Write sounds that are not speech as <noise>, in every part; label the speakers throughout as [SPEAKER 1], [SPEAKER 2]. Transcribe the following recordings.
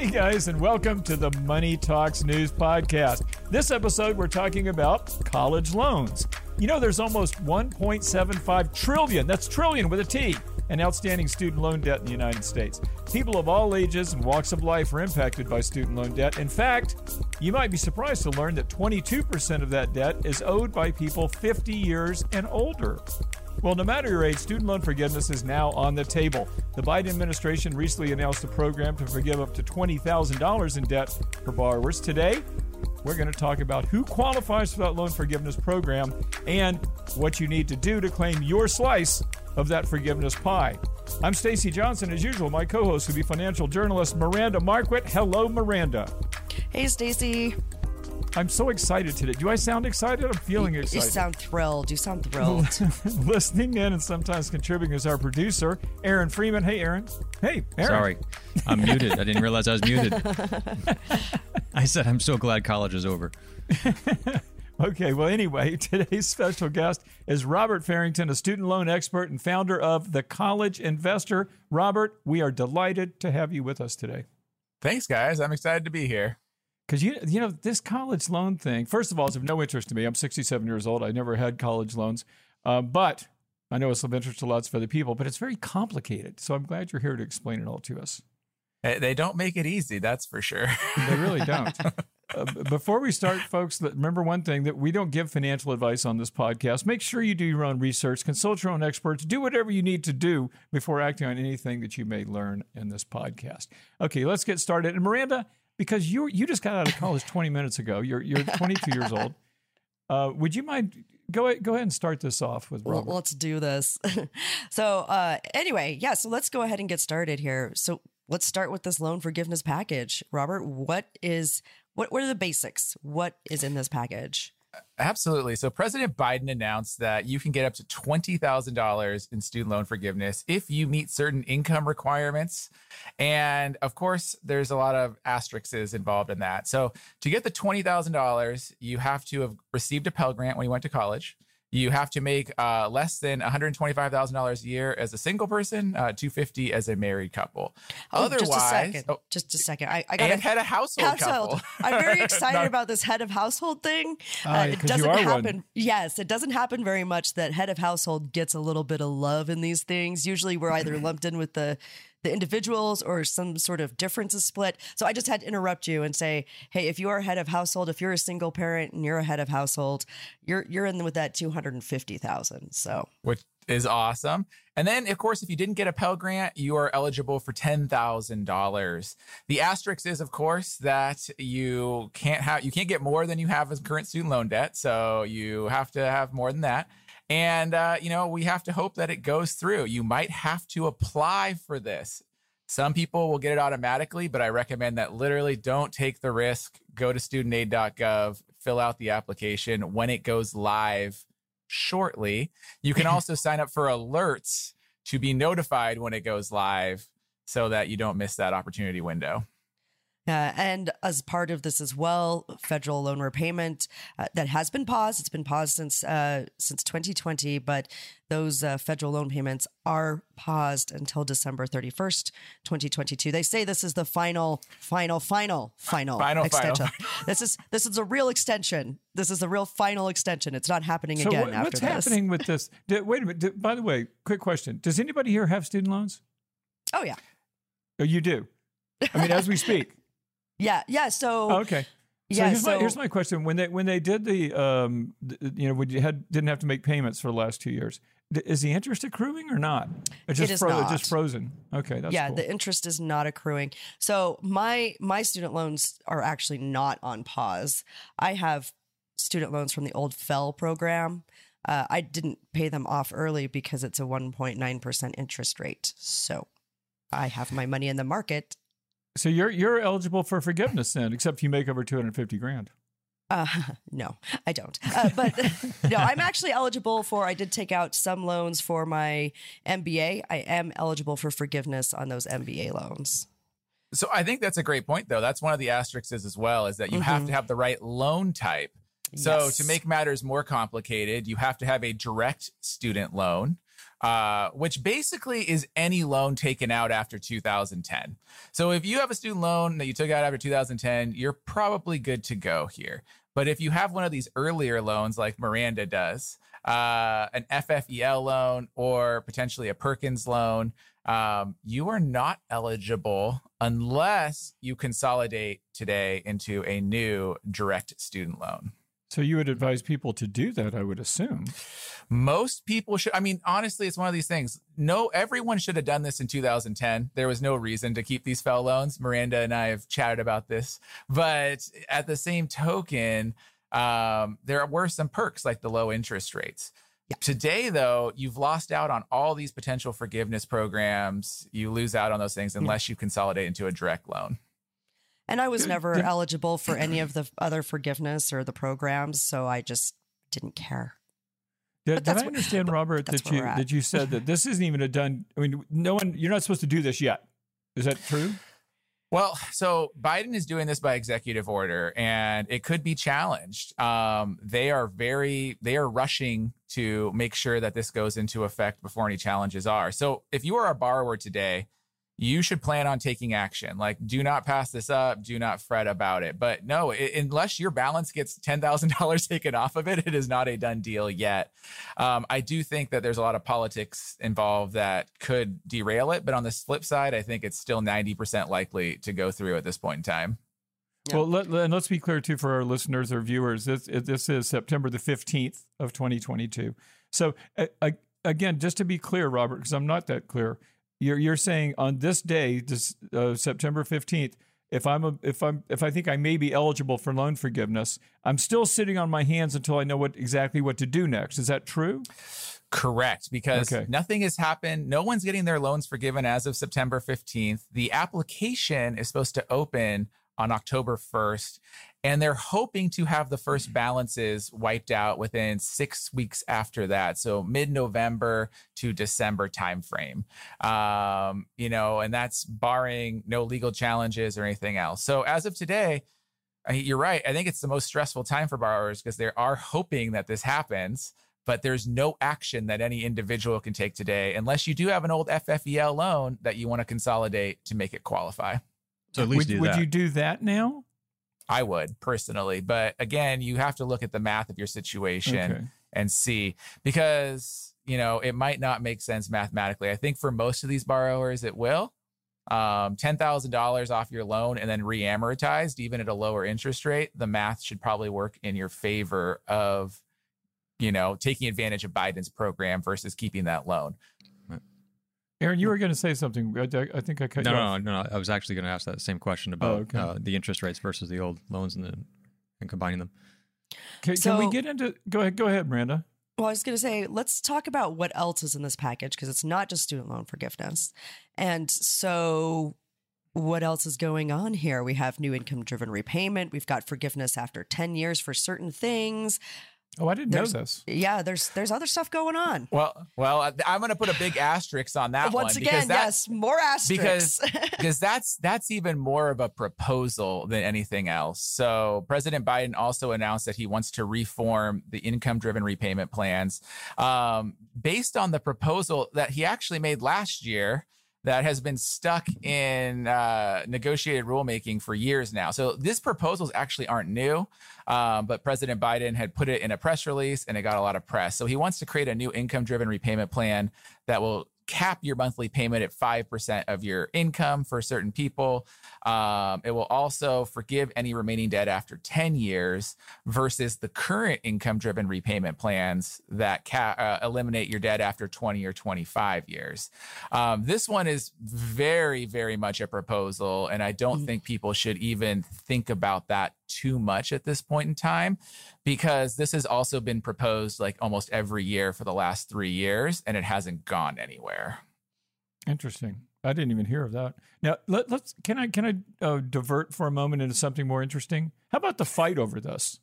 [SPEAKER 1] Hey guys, and welcome to the Money Talks News Podcast. This episode, we're talking about college loans. You know, there's almost 1.75 trillion, that's trillion with a T, an outstanding student loan debt in the United States. People of all ages and walks of life are impacted by student loan debt. In fact, you might be surprised to learn that 22% of that debt is owed by people 50 years and older. Well, no matter your age, student loan forgiveness is now on the table. The Biden administration recently announced a program to forgive up to $20,000 in debt for borrowers. Today, we're going to talk about who qualifies for that loan forgiveness program and what you need to do to claim your slice of that forgiveness pie. I'm Stacy Johnson. As usual, my co-host will be financial journalist Miranda Marquit. Hello, Miranda.
[SPEAKER 2] Hey, Stacy.
[SPEAKER 1] I'm so excited today. Do I sound excited? I'm feeling
[SPEAKER 2] you,
[SPEAKER 1] excited.
[SPEAKER 2] You sound thrilled. You sound <laughs> thrilled.
[SPEAKER 1] Listening in and sometimes contributing is our producer, Aaron Freeman. Hey, Aaron. Hey, Aaron.
[SPEAKER 3] Sorry, I'm muted. I didn't realize I was muted. <laughs> I said I'm so glad college is over. <laughs>
[SPEAKER 1] okay, well, anyway, today's special guest is Robert Farrington, a student loan expert and founder of The College Investor. Robert, we are delighted to have you with us today.
[SPEAKER 4] Thanks, guys. I'm excited to be here
[SPEAKER 1] because you you know this college loan thing. First of all, it's of no interest to me. I'm 67 years old. I never had college loans, uh, but I know it's of interest to lots of other people. But it's very complicated. So I'm glad you're here to explain it all to us.
[SPEAKER 4] They don't make it easy, that's for sure. <laughs>
[SPEAKER 1] they really don't. <laughs> Uh, before we start, folks, remember one thing that we don't give financial advice on this podcast. Make sure you do your own research, consult your own experts, do whatever you need to do before acting on anything that you may learn in this podcast. Okay, let's get started. And Miranda, because you you just got out of college 20 minutes ago. You're you're 22 years old. <laughs> Uh, would you mind go ahead, go ahead and start this off with Robert?
[SPEAKER 2] Well, let's do this. <laughs> so uh, anyway, yeah. So let's go ahead and get started here. So let's start with this loan forgiveness package. Robert, what is what what are the basics? What is in this package?
[SPEAKER 4] Absolutely. So President Biden announced that you can get up to $20,000 in student loan forgiveness if you meet certain income requirements. And of course, there's a lot of asterisks involved in that. So to get the $20,000, you have to have received a Pell Grant when you went to college. You have to make uh, less than $125,000 a year as a single person, uh, 250 as a married couple.
[SPEAKER 2] Oh, Otherwise, just a second. Oh, just a second. I, I got
[SPEAKER 4] and head of household. Household. Couple.
[SPEAKER 2] I'm very <laughs> excited no. about this head of household thing. Uh, it doesn't happen. One. Yes, it doesn't happen very much that head of household gets a little bit of love in these things. Usually, we're either lumped in with the the individuals or some sort of difference is split. So I just had to interrupt you and say, hey, if you are head of household, if you're a single parent and you're a head of household, you're you're in with that two hundred and fifty thousand. So
[SPEAKER 4] which is awesome. And then, of course, if you didn't get a Pell Grant, you are eligible for $10,000. The asterisk is, of course, that you can't have, you can't get more than you have as current student loan debt. So you have to have more than that. And, uh, you know, we have to hope that it goes through. You might have to apply for this. Some people will get it automatically, but I recommend that literally don't take the risk. Go to studentaid.gov, fill out the application when it goes live shortly. You can <laughs> also sign up for alerts to be notified when it goes live so that you don't miss that opportunity window.
[SPEAKER 2] Uh, and as part of this as well, federal loan repayment uh, that has been paused. It's been paused since uh, since 2020, but those uh, federal loan payments are paused until December 31st, 2022. They say this is the final, final, final, final,
[SPEAKER 4] final
[SPEAKER 2] extension.
[SPEAKER 4] Final.
[SPEAKER 2] this is this is a real extension. This is a real final extension. It's not happening
[SPEAKER 1] so
[SPEAKER 2] again.
[SPEAKER 1] What,
[SPEAKER 2] after
[SPEAKER 1] what's
[SPEAKER 2] this.
[SPEAKER 1] happening with this? Did, wait a minute. Did, by the way, quick question: Does anybody here have student loans?
[SPEAKER 2] Oh yeah.
[SPEAKER 1] Oh, you do. I mean, as we speak. <laughs>
[SPEAKER 2] Yeah, yeah. So
[SPEAKER 1] oh, okay. So,
[SPEAKER 2] yeah,
[SPEAKER 1] here's,
[SPEAKER 2] so
[SPEAKER 1] my, here's my question: when they when they did the um, you know, when you had didn't have to make payments for the last two years, is the interest accruing or not?
[SPEAKER 2] It's just
[SPEAKER 1] it is
[SPEAKER 2] fro-
[SPEAKER 1] not. just frozen. Okay, that's
[SPEAKER 2] yeah.
[SPEAKER 1] cool.
[SPEAKER 2] The interest is not accruing. So my my student loans are actually not on pause. I have student loans from the old FFEL program. Uh, I didn't pay them off early because it's a 1.9 percent interest rate. So I have my money in the market
[SPEAKER 1] so you're you're eligible for forgiveness then, except if you make over two hundred fifty grand.
[SPEAKER 2] Uh, <laughs> no, I don't. Uh, but <laughs> no, I'm actually eligible for. I did take out some loans for my MBA. I am eligible for forgiveness on those MBA loans.
[SPEAKER 4] So I think that's a great point, though. That's one of the asterisks as well, is that you mm-hmm. have to have the right loan type. So
[SPEAKER 2] yes.
[SPEAKER 4] to make matters more complicated, you have to have a direct student loan uh, which basically is any loan taken out after 2010. So if you have a student loan that you took out after 2010, you're probably good to go here. But if you have one of these earlier loans, like Miranda does, uh, an FFEL loan or potentially a Perkins loan, um, you are not eligible unless you consolidate today into a new direct student loan.
[SPEAKER 1] So you would advise people to do that, I would assume.
[SPEAKER 4] Most people should. I mean, honestly, it's one of these things. No, everyone should have done this in 2010. There was no reason to keep these FFEL loans. Miranda and I have chatted about this, but at the same token, um, there were some perks like the low interest rates. Yeah. Today, though, you've lost out on all these potential forgiveness programs. You lose out on those things unless you consolidate into a direct loan.
[SPEAKER 2] And I was never eligible for any <clears throat> of the other forgiveness or the programs, so I just didn't care.
[SPEAKER 1] Did, did I understand, where, Robert, that you that you said that this isn't even a done? I mean, no one. You're not supposed to do this yet. Is that true?
[SPEAKER 4] Well, so Biden is doing this by executive order, and it could be challenged. Um, they are very, they are rushing to make sure that this goes into effect before any challenges are. So, if you are a borrower today you should plan on taking action. Like, do not pass this up. Do not fret about it. But no, it, unless your balance gets $10,000 <laughs> taken off of it, it is not a done deal yet. Um, I do think that there's a lot of politics involved that could derail it. But on the flip side, I think it's still 90% likely to go through at this point in time.
[SPEAKER 1] Yeah. Well, let, and let's be clear too for our listeners or viewers. This this is September the fifteenth of 2022. So uh, again, just to be clear, Robert, because I'm not that clear, you're you're saying on this day, this uh, September fifteenth, if I'm a, if I'm if I think I may be eligible for loan forgiveness, I'm still sitting on my hands until I know what exactly what to do next. Is that true?
[SPEAKER 4] Correct, because okay. nothing has happened. No one's getting their loans forgiven as of September 15th. The application is supposed to open on October 1st. And they're hoping to have the first balances wiped out within six weeks after that. So mid-November to December timeframe. Um, you know, and that's barring no legal challenges or anything else. So as of today, you're right. I think it's the most stressful time for borrowers because they are hoping that this happens but there's no action that any individual can take today unless you do have an old FFEL loan that you want to consolidate to make it qualify.
[SPEAKER 1] So at least would, would you do that now?
[SPEAKER 4] I would personally, but again, you have to look at the math of your situation okay. and see because you know it might not make sense mathematically. I think for most of these borrowers, it will. Um, ten thousand dollars off your loan and then re-amortized, even at a lower interest rate, the math should probably work in your favor of, you know, taking advantage of Biden's program versus keeping that loan.
[SPEAKER 1] Aaron, you were going to say something. I, I think I cut
[SPEAKER 3] no,
[SPEAKER 1] you
[SPEAKER 3] no,
[SPEAKER 1] off.
[SPEAKER 3] No, no, no. I was actually going to ask that same question about oh, okay. uh, the interest rates versus the old loans and, the, and combining them.
[SPEAKER 1] Okay, so, can we get into? Go ahead, go ahead, Miranda.
[SPEAKER 2] Well, I was going to say, let's talk about what else is in this package because it's not just student loan forgiveness. And so, what else is going on here? We have new income driven repayment. We've got forgiveness after 10 years for certain things.
[SPEAKER 1] Oh, I didn't
[SPEAKER 2] there's,
[SPEAKER 1] know this.
[SPEAKER 2] Yeah, there's there's other stuff going on.
[SPEAKER 4] Well, well, I'm going to put a big asterisk on that one.
[SPEAKER 2] Once
[SPEAKER 4] one.
[SPEAKER 2] again, that, yes, more
[SPEAKER 4] asterisks. Because <laughs> because that's that's even more of a proposal than anything else. So President Biden also announced that he wants to reform the income-driven repayment plans, um, based on the proposal that he actually made last year that has been stuck in uh, negotiated rulemaking for years now. So these proposals actually aren't new, um, but President Biden had put it in a press release and it got a lot of press. So he wants to create a new income driven repayment plan that will cap your monthly payment at 5% of your income for certain people. Um, it will also forgive any remaining debt after 10 years versus the current income driven repayment plans that ca- uh, eliminate your debt after 20 or 25 years. Um, this one is very, very much a proposal, and I don't mm-hmm. think people should even think about that too much at this point in time because this has also been proposed like almost every year for the last three years and it hasn't gone anywhere.
[SPEAKER 1] Interesting. I didn't even hear of that. Now let, us can I can I uh, divert for a moment into something more interesting? How about the fight over this?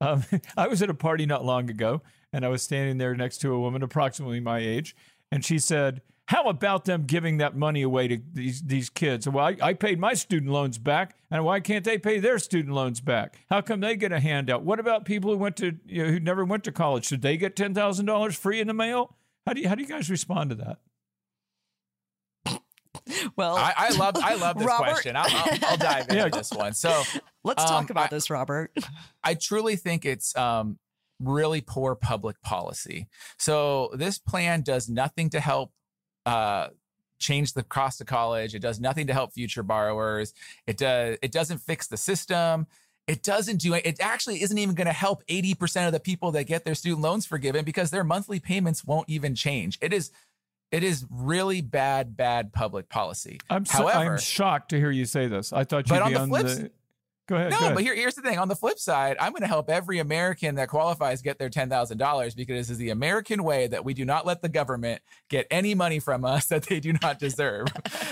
[SPEAKER 1] Um, <laughs> I was at a party not long ago, and I was standing there next to a woman approximately my age, and she said, how about them giving that money away to these these kids? Well, I, I, paid my student loans back, and why can't they pay their student loans back? How come they get a handout? What about people who went to you know, who never went to college? Should they get ten thousand dollars free in the mail? How do you how do you guys respond to that? <laughs>
[SPEAKER 2] Well,
[SPEAKER 4] I, I love I love this
[SPEAKER 2] Robert,
[SPEAKER 4] question. I'll, I'll, I'll dive <laughs> into
[SPEAKER 1] Yeah.
[SPEAKER 4] this one. So
[SPEAKER 2] let's
[SPEAKER 4] um,
[SPEAKER 2] talk about
[SPEAKER 4] I-
[SPEAKER 2] this, Robert. <laughs>
[SPEAKER 4] I truly think it's um, really poor public policy. So this plan does nothing to help uh, change the cost of college. It does nothing to help future borrowers. It does. It doesn't fix the system. It doesn't do it. It actually isn't even going to help 80% of the people that get their student loans forgiven because their monthly payments won't even change. It is it is really bad, bad public policy.
[SPEAKER 1] I'm so,
[SPEAKER 4] However,
[SPEAKER 1] I'm shocked to hear you say this. I thought you'd
[SPEAKER 4] But on
[SPEAKER 1] be
[SPEAKER 4] the
[SPEAKER 1] on the. Go ahead.
[SPEAKER 4] No,
[SPEAKER 1] go ahead.
[SPEAKER 4] but here, here's the thing. On the flip side, I'm going to help every American that qualifies get their $10,000 because this is the American way that we do not let the government get any money from us <laughs> that they do not deserve.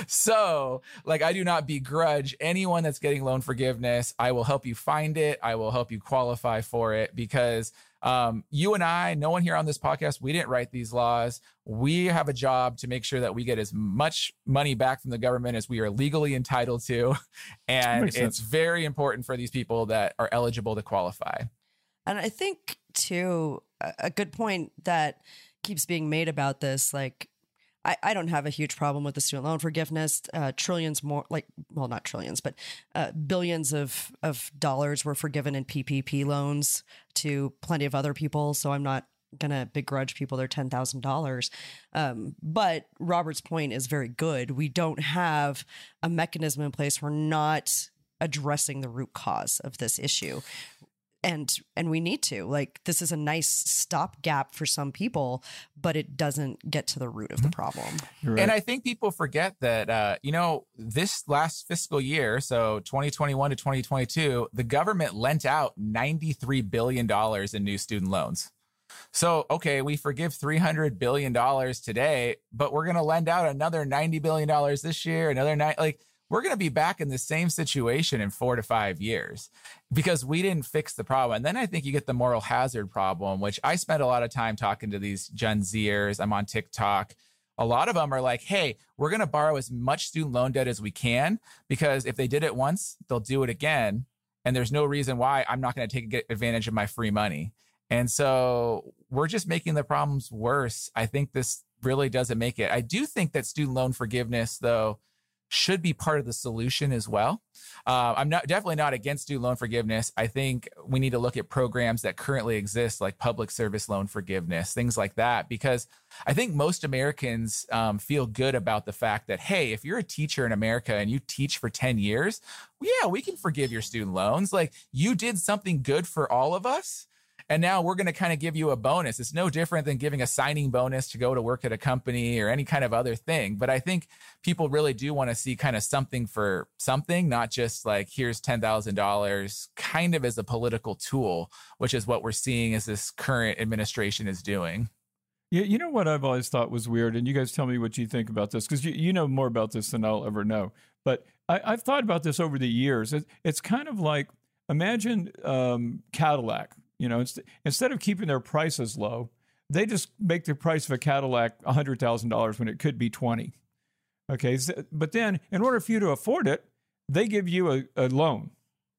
[SPEAKER 4] so, like, I do not begrudge anyone that's getting loan forgiveness. I will help you find it. I will help you qualify for it because um, you and I, no one here on this podcast, we didn't write these laws. We have a job to make sure that we get as much money back from the government as we are legally entitled to. <laughs> And
[SPEAKER 1] Makes sense.
[SPEAKER 4] it's very important for these people that are eligible to qualify.
[SPEAKER 2] And I think too, a a good point that keeps being made about this, like I, I don't have a huge problem with the student loan forgiveness. Uh, trillions more, like well, not trillions, but uh, billions of of dollars were forgiven in PPP loans to plenty of other people. So I'm not gonna begrudge people their ten thousand dollars. Um, but Robert's point is very good. We don't have a mechanism in place. We're not addressing the root cause of this issue and and we need to like this is a nice stopgap for some people but it doesn't get to the root of the problem
[SPEAKER 1] right.
[SPEAKER 4] And I think people forget that, uh, you know, this last fiscal year, so 2021 to 2022, the government lent out $93 billion in new student loans. So, okay, we forgive $300 billion today, but we're going to lend out another $90 billion this year, another nine, like, we're going to be back in the same situation in four to five years because we didn't fix the problem. And then I think you get the moral hazard problem, which I spent a lot of time talking to these Gen Zers. I'm on TikTok. A lot of them are like, hey, we're going to borrow as much student loan debt as we can because if they did it once, they'll do it again. And there's no reason why I'm not going to take advantage of my free money. And so we're just making the problems worse. I think this really doesn't make it. I do think that student loan forgiveness, though, should be part of the solution as well. Uh, I'm not definitely not against student loan forgiveness. I think we need to look at programs that currently exist, like public service loan forgiveness, things like that, because I think most Americans um, feel good about the fact that hey, if you're a teacher in America and you teach for 10 years, yeah, we can forgive your student loans. Like you did something good for all of us. And now we're going to kind of give you a bonus. It's no different than giving a signing bonus to go to work at a company or any kind of other thing. But I think people really do want to see kind of something for something, not just like here's $10,000 kind of as a political tool, which is what we're seeing as this current administration is doing.
[SPEAKER 1] Yeah, you know what I've always thought was weird, and you guys tell me what you think about this because you, you know more about this than I'll ever know. But I, I've thought about this over the years. It, it's kind of like imagine um, Cadillac. You know, inst- instead of keeping their prices low, they just make the price of a Cadillac hundred thousand dollars when it could be twenty. Okay, so- but then in order for you to afford it, they give you a, a loan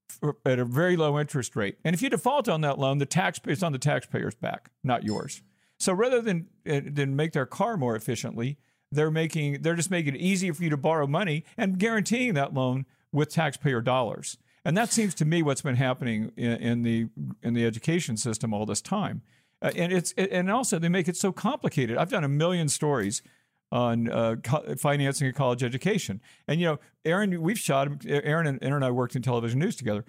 [SPEAKER 1] for, at a very low interest rate, and if you default on that loan, the tax it's on the taxpayer's back, not yours. So rather than uh, than make their car more efficiently, they're making they're just making it easier for you to borrow money and guaranteeing that loan with taxpayer dollars. And that seems to me what's been happening in, in the in the education system all this time. Uh, and it's and also they make it so complicated. I've done a million stories on uh, co- financing a college education, and you know, Aaron, we've shot Aaron and, Aaron and I worked in television news together.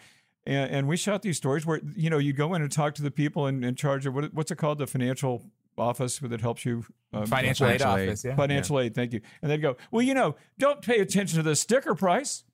[SPEAKER 1] And, and we shot these stories where you know you go in and talk to the people in, in charge of what, what's it called the financial office that helps you um,
[SPEAKER 4] Financial aid
[SPEAKER 3] financial aid.
[SPEAKER 4] office, yeah.
[SPEAKER 1] financial aid. Thank you. And they'd go, well, you know, don't pay attention to the sticker price.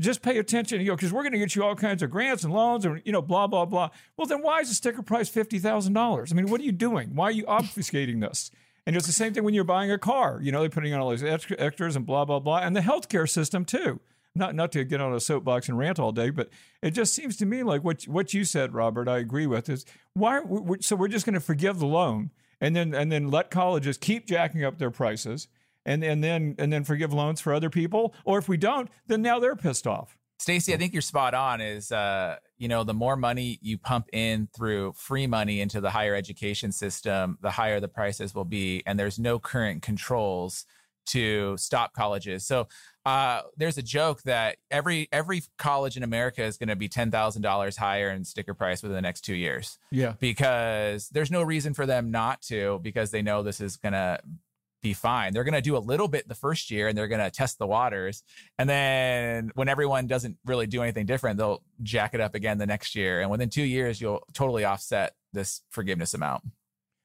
[SPEAKER 1] Just pay attention, you know, because we're going to get you all kinds of grants and loans and you know, blah blah blah. Well, then why is the sticker price fifty thousand dollars? I mean, what are you doing? Why are you obfuscating this? And it's the same thing when you're buying a car. You know, they're putting on all these extra, extras and blah blah blah, and the healthcare system too. Not not to get on a soapbox and rant all day, but it just seems to me like what what you said, Robert. I agree with is why. so we're just going to forgive the loan and then and then let colleges keep jacking up their prices and and then and then forgive loans for other people or if we don't then now they're pissed off
[SPEAKER 4] Stacy, I think you're spot on. Is uh, you know, the more money you pump in through free money into the higher education system, the higher the prices will be. And there's no current controls to stop colleges. So uh, there's a joke that every every college in America is going to be ten thousand dollars higher in sticker price within the next two years.
[SPEAKER 1] Yeah,
[SPEAKER 4] because there's no reason for them not to, because they know this is going to be fine. They're going to do a little bit the first year and they're going to test the waters. And then when everyone doesn't really do anything different, they'll jack it up again the next year. And within two years, you'll totally offset this forgiveness amount.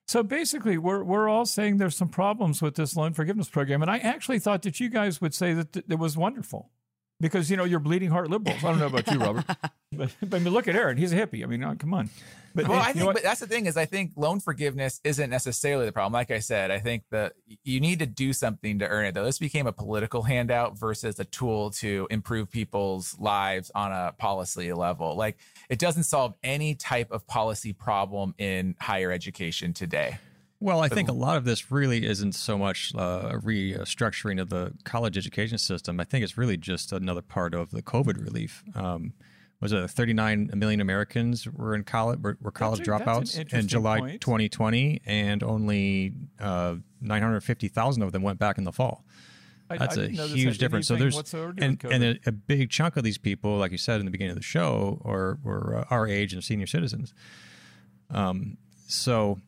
[SPEAKER 1] So basically, we're we're all saying there's some problems with this loan forgiveness program, and I actually thought that you guys would say that th- it was wonderful because you know you're bleeding heart liberals. I don't know about you, Robert, <laughs> but, but I mean, look at Aaron; he's a hippie. I mean, oh, come on.
[SPEAKER 4] But well, I think, but that's the thing is, I think loan forgiveness isn't necessarily the problem. Like I said, I think that you need to do something to earn it. Though this became a political handout versus a tool to improve people's lives on a policy level. Like it doesn't solve any type of policy problem in higher education today.
[SPEAKER 3] Well, I think a lot of this really isn't so much uh, a restructuring of the college education system. I think it's really just another part of the COVID relief. Um, was it 39 million Americans were in college were, were college that's dropouts in July
[SPEAKER 1] point.
[SPEAKER 3] 2020, and only uh, 950,000 of them went back in the fall. That's a huge difference. So there's and, and a, a, big chunk of these people, like you said in the beginning of the show, are were uh, our age and senior citizens. Um, so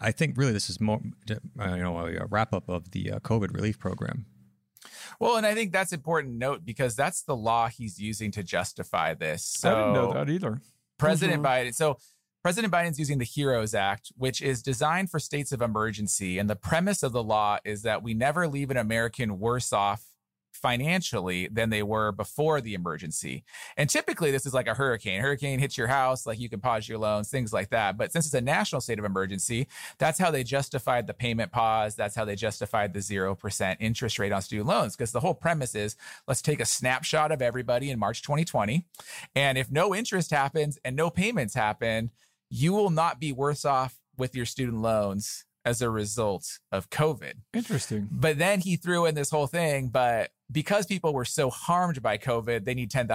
[SPEAKER 3] I think really this is more, uh, you know, a wrap up of the uh, COVID relief program.
[SPEAKER 4] Well, and I think that's important to note because that's the law he's using to justify this. So
[SPEAKER 1] I didn't know that either.
[SPEAKER 4] President mm-hmm. Biden. So President Biden's using the HEROES Act, which is designed for states of emergency. And the premise of the law is that we never leave an American worse off financially than they were before the emergency. And typically, this is like a hurricane. Hurricane hits your house, like you can pause your loans, things like that. But since it's a national state of emergency, that's how they justified the payment pause. That's how they justified the 0% interest rate on student loans. Because the whole premise is let's take a snapshot of everybody in March 2020. And if no interest happens and no payments happen, you will not be worse off with your student loans as a result of COVID.
[SPEAKER 1] Interesting.
[SPEAKER 4] But then he threw in this whole thing, but because people were so harmed by COVID, they need $10,000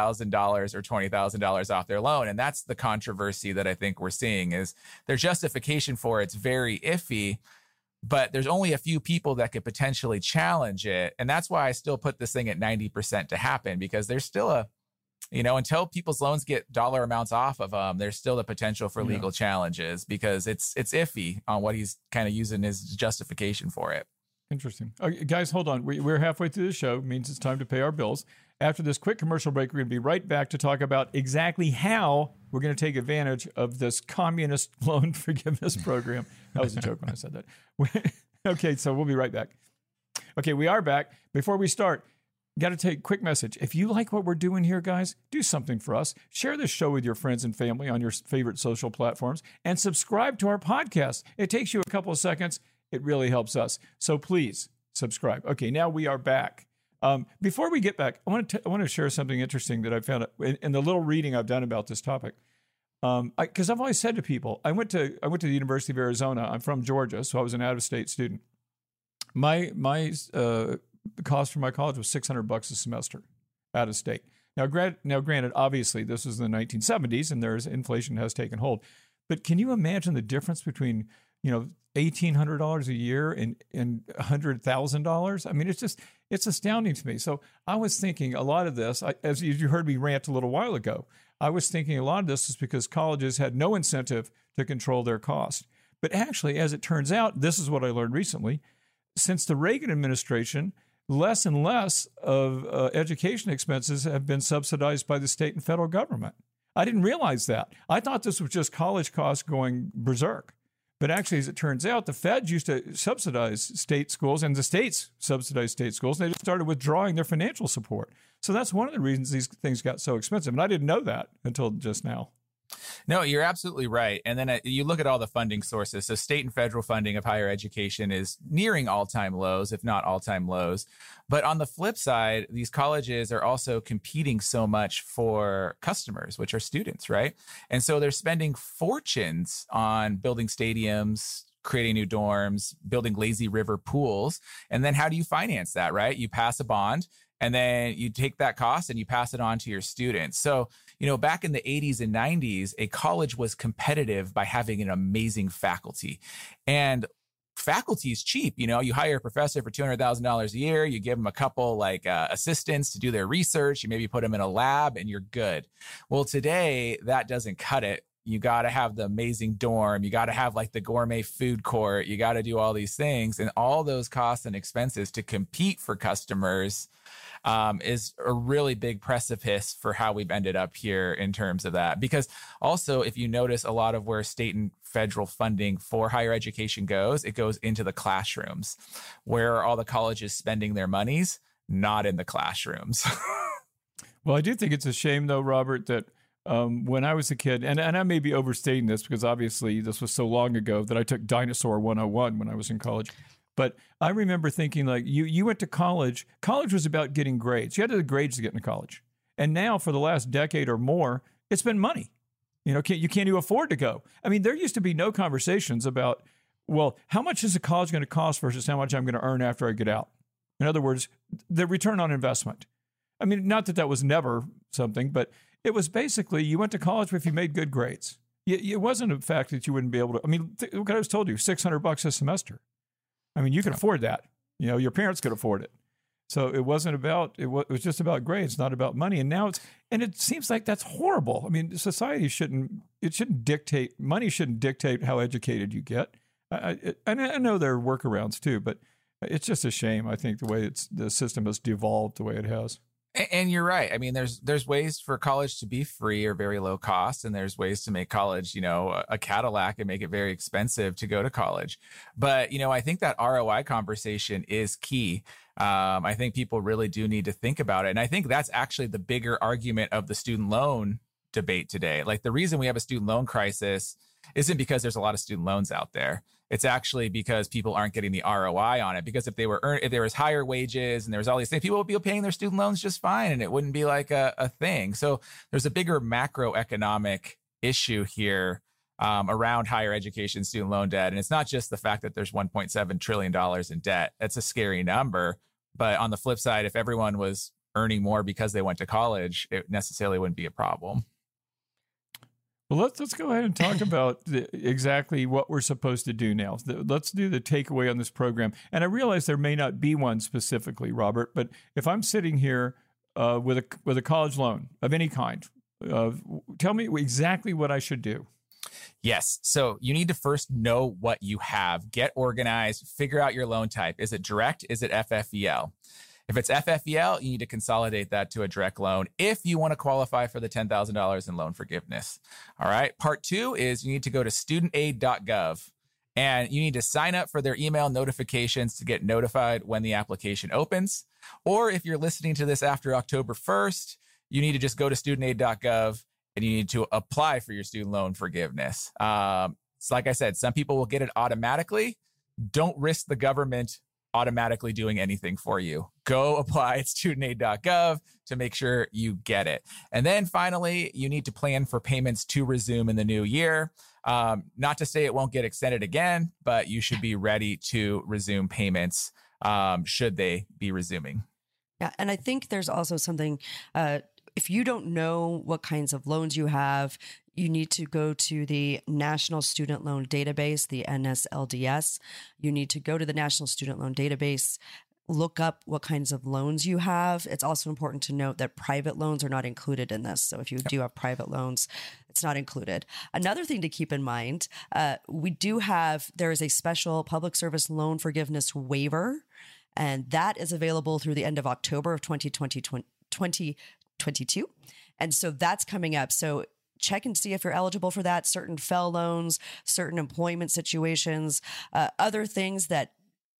[SPEAKER 4] or $20,000 off their loan. And that's the controversy that I think we're seeing is their justification for it's very iffy, but there's only a few people that could potentially challenge it. And that's why I still put this thing at 90% to happen because there's still a you know until people's loans get dollar amounts off of them there's still the potential for legal yeah. challenges because it's it's iffy on what he's kind of using his justification for it
[SPEAKER 1] Interesting. Okay, guys, hold on. We, are halfway through the show. It means it's time to pay our bills. After this quick commercial break, we're going to be right back to talk about exactly how we're going to take advantage of this communist <laughs> loan forgiveness program. That was a joke when I said that. <laughs> okay, so we'll be right back. Okay, we are back. Before we start, got to take a quick message. If you like what we're doing here, guys, do something for us. Share this show with your friends and family on your favorite social platforms and subscribe to our podcast. It takes you a couple of seconds it really helps us. So please subscribe. Okay, now we are back. Um, before we get back, I want to I want to share something interesting that I found in, in the little reading I've done about this topic. Because um, I've always said to people, I went to I went to the University of Arizona. I'm from Georgia, so I was an out of state student. My my uh, cost for my college was 600 bucks a semester, out of state. Now, grad, now granted, obviously this was in the 1970s, and there's inflation has taken hold. But can you imagine the difference between you know eighteen hundred dollars a year and and hundred thousand dollars. I mean, it's just it's astounding to me. So I was thinking a lot of this, I, as you heard me rant a little while ago. I was thinking a lot of this is because colleges had no incentive to control their cost. But actually, as it turns out, this is what I learned recently. Since the Reagan administration, less and less of uh, education expenses have been subsidized by the state and federal government. I didn't realize that. I thought this was just college costs going berserk. But actually, as it turns out, the feds used to subsidize state schools, and the states subsidized state schools. And they just started withdrawing their financial support. So that's one of the reasons these things got so expensive. And I didn't know that until just now.
[SPEAKER 4] No, you're absolutely right. And then uh, you look at all the funding sources. So, state and federal funding of higher education is nearing all time lows, if not all time lows. But on the flip side, these colleges are also competing so much for customers, which are students, right? And so they're spending fortunes on building stadiums, creating new dorms, building lazy river pools. And then how do you finance that, right? You pass a bond and then you take that cost and you pass it on to your students. So, you know, back in the 80s and 90s, a college was competitive by having an amazing faculty. And faculty is cheap. You know, you hire a professor for $200,000 a year, you give them a couple like uh, assistants to do their research, you maybe put them in a lab and you're good. Well, today that doesn't cut it you got to have the amazing dorm. You got to have like the gourmet food court. You got to do all these things. And all those costs and expenses to compete for customers um, is a really big precipice for how we've ended up here in terms of that. Because also, if you notice a lot of where state and federal funding for higher education goes, it goes into the classrooms. Where are all the colleges spending their monies? Not in the classrooms. <laughs>
[SPEAKER 1] well, I do think it's a shame, though, Robert, that um, when I was a kid, and, and I may be overstating this because obviously this was so long ago that I took Dinosaur 101 when I was in college. But I remember thinking like you you went to college. College was about getting grades. You had to the grades to get into college. And now for the last decade or more, it's been money. You know, can't, you can't even afford to go. I mean, there used to be no conversations about, well, how much is a college going to cost versus how much I'm going to earn after I get out. In other words, the return on investment. I mean, not that that was never something, but it was basically you went to college if you made good grades. It wasn't a fact that you wouldn't be able to. I mean, th- what I was told you, six hundred bucks a semester. I mean, you can afford that. You know, your parents could afford it. So it wasn't about it was, it was just about grades, not about money. And now it's and it seems like that's horrible. I mean, society shouldn't it shouldn't dictate money shouldn't dictate how educated you get. I, I, I know there are workarounds too, but it's just a shame. I think the way it's the system has devolved the way it has.
[SPEAKER 4] And you're right. I mean, there's there's ways for college to be free or very low cost, and there's ways to make college, you know, a Cadillac and make it very expensive to go to college. But you know, I think that ROI conversation is key. Um, I think people really do need to think about it, and I think that's actually the bigger argument of the student loan debate today. Like the reason we have a student loan crisis isn't because there's a lot of student loans out there. It's actually because people aren't getting the ROI on it. Because if they were earn, if there was higher wages and there was all these things, people would be paying their student loans just fine, and it wouldn't be like a, a thing. So there's a bigger macroeconomic issue here um, around higher education student loan debt, and it's not just the fact that there's 1.7 trillion dollars in debt. That's a scary number. But on the flip side, if everyone was earning more because they went to college, it necessarily wouldn't be a problem.
[SPEAKER 1] Well, let's let's go ahead and talk <laughs> about the, exactly what we're supposed to do now. Let's do the takeaway on this program. And I realize there may not be one specifically, Robert, but if I'm sitting here uh, with a with a college loan of any kind, uh, tell me exactly what I should do.
[SPEAKER 4] Yes. So you need to first know what you have, get organized, figure out your loan type. Is it direct? Is it FFEL? If it's FFEL, you need to consolidate that to a direct loan if you want to qualify for the $10,000 in loan forgiveness. All right. Part two is you need to go to studentaid.gov and you need to sign up for their email notifications to get notified when the application opens. Or if you're listening to this after October 1st, you need to just go to studentaid.gov and you need to apply for your student loan forgiveness. Um, so like I said, some people will get it automatically. Don't risk the government automatically doing anything for you. Go <laughs> apply at studentaid.gov to make sure you get it. And then finally, you need to plan for payments to resume in the new year. Um, not to say it won't get extended again, but you should be ready to resume payments um, should they be resuming.
[SPEAKER 2] Yeah. And I think there's also something. Uh, if you don't know what kinds of loans you have, you need to go to the National Student Loan Database, the NSLDS. You need to go to the National Student Loan Database, look up what kinds of loans you have. It's also important to note that private loans are not included in this. So if you yep. do have private loans, it's not included. Another thing to keep in mind, uh, we do have, there is a special public service loan forgiveness waiver, and that is available through the end of October of 2020, 2022. And so that's coming up. So check and see if you're eligible for that. Certain FFEL loans, certain employment situations, uh, other things that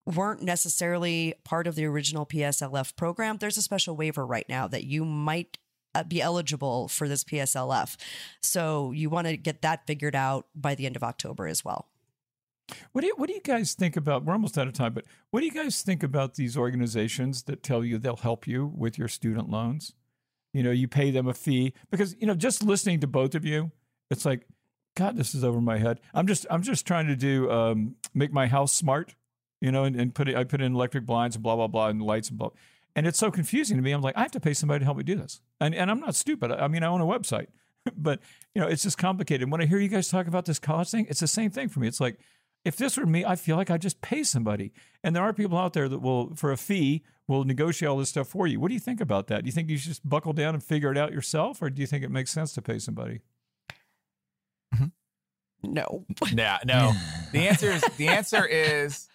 [SPEAKER 2] weren't necessarily part of the original PSLF program. There's a special waiver right now that you might uh, be eligible for this PSLF. So you want to get that figured out by the end of October as well.
[SPEAKER 1] What do you, what do you guys think about? We're almost out of time, but what do you guys think about these organizations that tell you they'll help you with your student loans? You know, you pay them a fee because you know just listening to both of you, it's like, God, this is over my head. I'm just I'm just trying to do um, make my house smart, you know, and, and put it. I put in electric blinds and blah blah blah and lights and blah. And it's so confusing to me. I'm like, I have to pay somebody to help me do this. And, and I'm not stupid. I mean, I own a website, <laughs> but you know, it's just complicated. When I hear you guys talk about this college thing, it's the same thing for me. It's like, if this were me, I feel like I just pay somebody. And there are people out there that will, for a fee, will negotiate all this stuff for you. What do you think about that? Do you think you should just buckle down and figure it out yourself, or do you think it makes sense to pay somebody?
[SPEAKER 2] Mm-hmm. No. <laughs>
[SPEAKER 4] Yeah, no. The answer is the answer is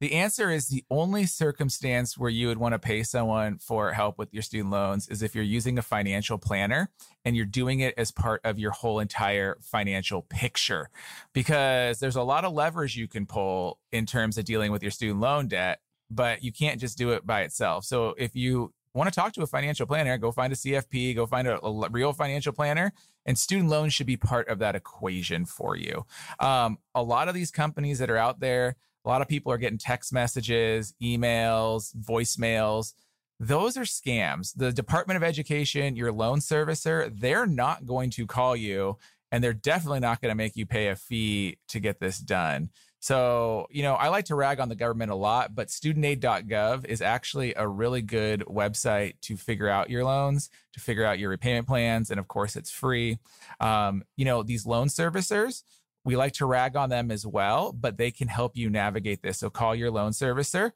[SPEAKER 4] the answer is the only circumstance where you would want to pay someone for help with your student loans is if you're using a financial planner and you're doing it as part of your whole entire financial picture. Because there's a lot of levers you can pull in terms of dealing with your student loan debt, but you can't just do it by itself. So if you want to talk to a financial planner, go find a CFP, go find a, a real financial planner, and student loans should be part of that equation for you. Um, a lot of these companies that are out there, a lot of people are getting text messages, emails, voicemails. Those are scams. The Department of Education, your loan servicer, they're not going to call you and they're definitely not going to make you pay a fee to get this done. So, you know, I like to rag on the government a lot, but studentaid.gov is actually a really good website to figure out your loans, to figure out your repayment plans. And of course, it's free. Um, you know, these loan servicers, we like to rag on them as well, but they can help you navigate this. So call your loan servicer.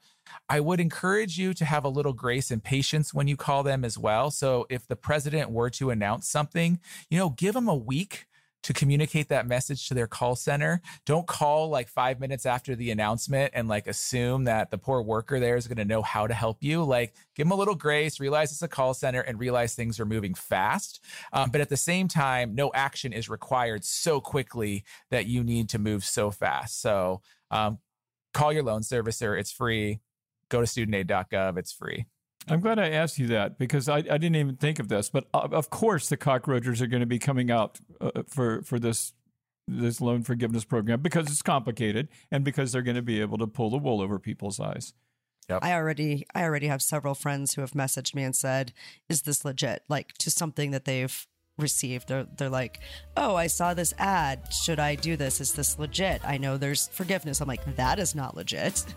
[SPEAKER 4] I would encourage you to have a little grace and patience when you call them as well. So if the president were to announce something, you know, give them a week to communicate that message to their call center. Don't call like five minutes after the announcement and like assume that the poor worker there is going to know how to help you. Like, give them a little grace, realize it's a call center, and realize things are moving fast. Um, but at the same time, no action is required so quickly that you need to move so fast. So, um, call your loan servicer. It's free. Go to studentaid.gov. It's free.
[SPEAKER 1] I'm glad I asked you that because I, I didn't even think of this. But uh, of course, the cockroaches are going to be coming out uh, for for this this loan forgiveness program because it's complicated and because they're going to be able to pull the wool over people's eyes.
[SPEAKER 2] Yep. I already I already have several friends who have messaged me and said, "Is this legit?" Like to something that they've received. They're, they're like, oh, I saw this ad. Should I do this? Is this legit? I know there's forgiveness. I'm like, that is not legit. <laughs>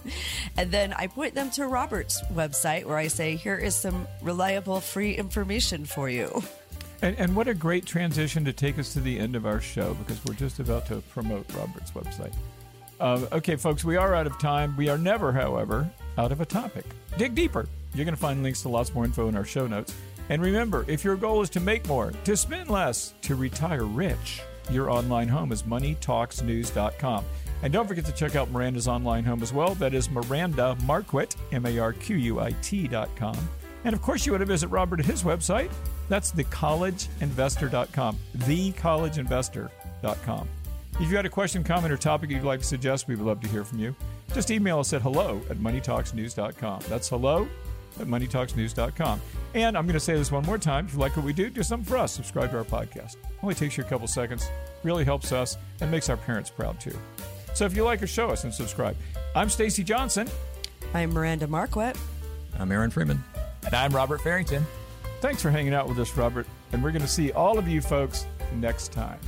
[SPEAKER 2] And then I point them to Robert's website where I say, here is some reliable free information for you.
[SPEAKER 1] And, and what a great transition to take us to the end of our show because we're just about to promote Robert's website. Uh, okay, folks, we are out of time. We are never, however, out of a topic. Dig deeper. You're going to find links to lots more info in our show notes. And remember, if your goal is to make more, to spend less, to retire rich, your online home is moneytalksnews.com. And don't forget to check out Miranda's online home as well. That is Miranda Marquit, M A R Q U I T.com. And of course, you want to visit Robert at his website. That's thecollegeinvestor.com. Thecollegeinvestor.com. If you got a question, comment, or topic you'd like to suggest, we would love to hear from you. Just email us at hello at moneytalksnews.com. That's hello at moneytalksnews.com. And I'm going to say this one more time. If you like what we do, do something for us. Subscribe to our podcast. It only takes you a couple seconds, really helps us, and makes our parents proud too. So if you like us, show us and subscribe. I'm Stacy Johnson.
[SPEAKER 2] I'm Miranda Marquit.
[SPEAKER 3] I'm Aaron Freeman.
[SPEAKER 4] And I'm Robert Farrington.
[SPEAKER 1] Thanks for hanging out with us, Robert. And we're going to see all of you folks next time.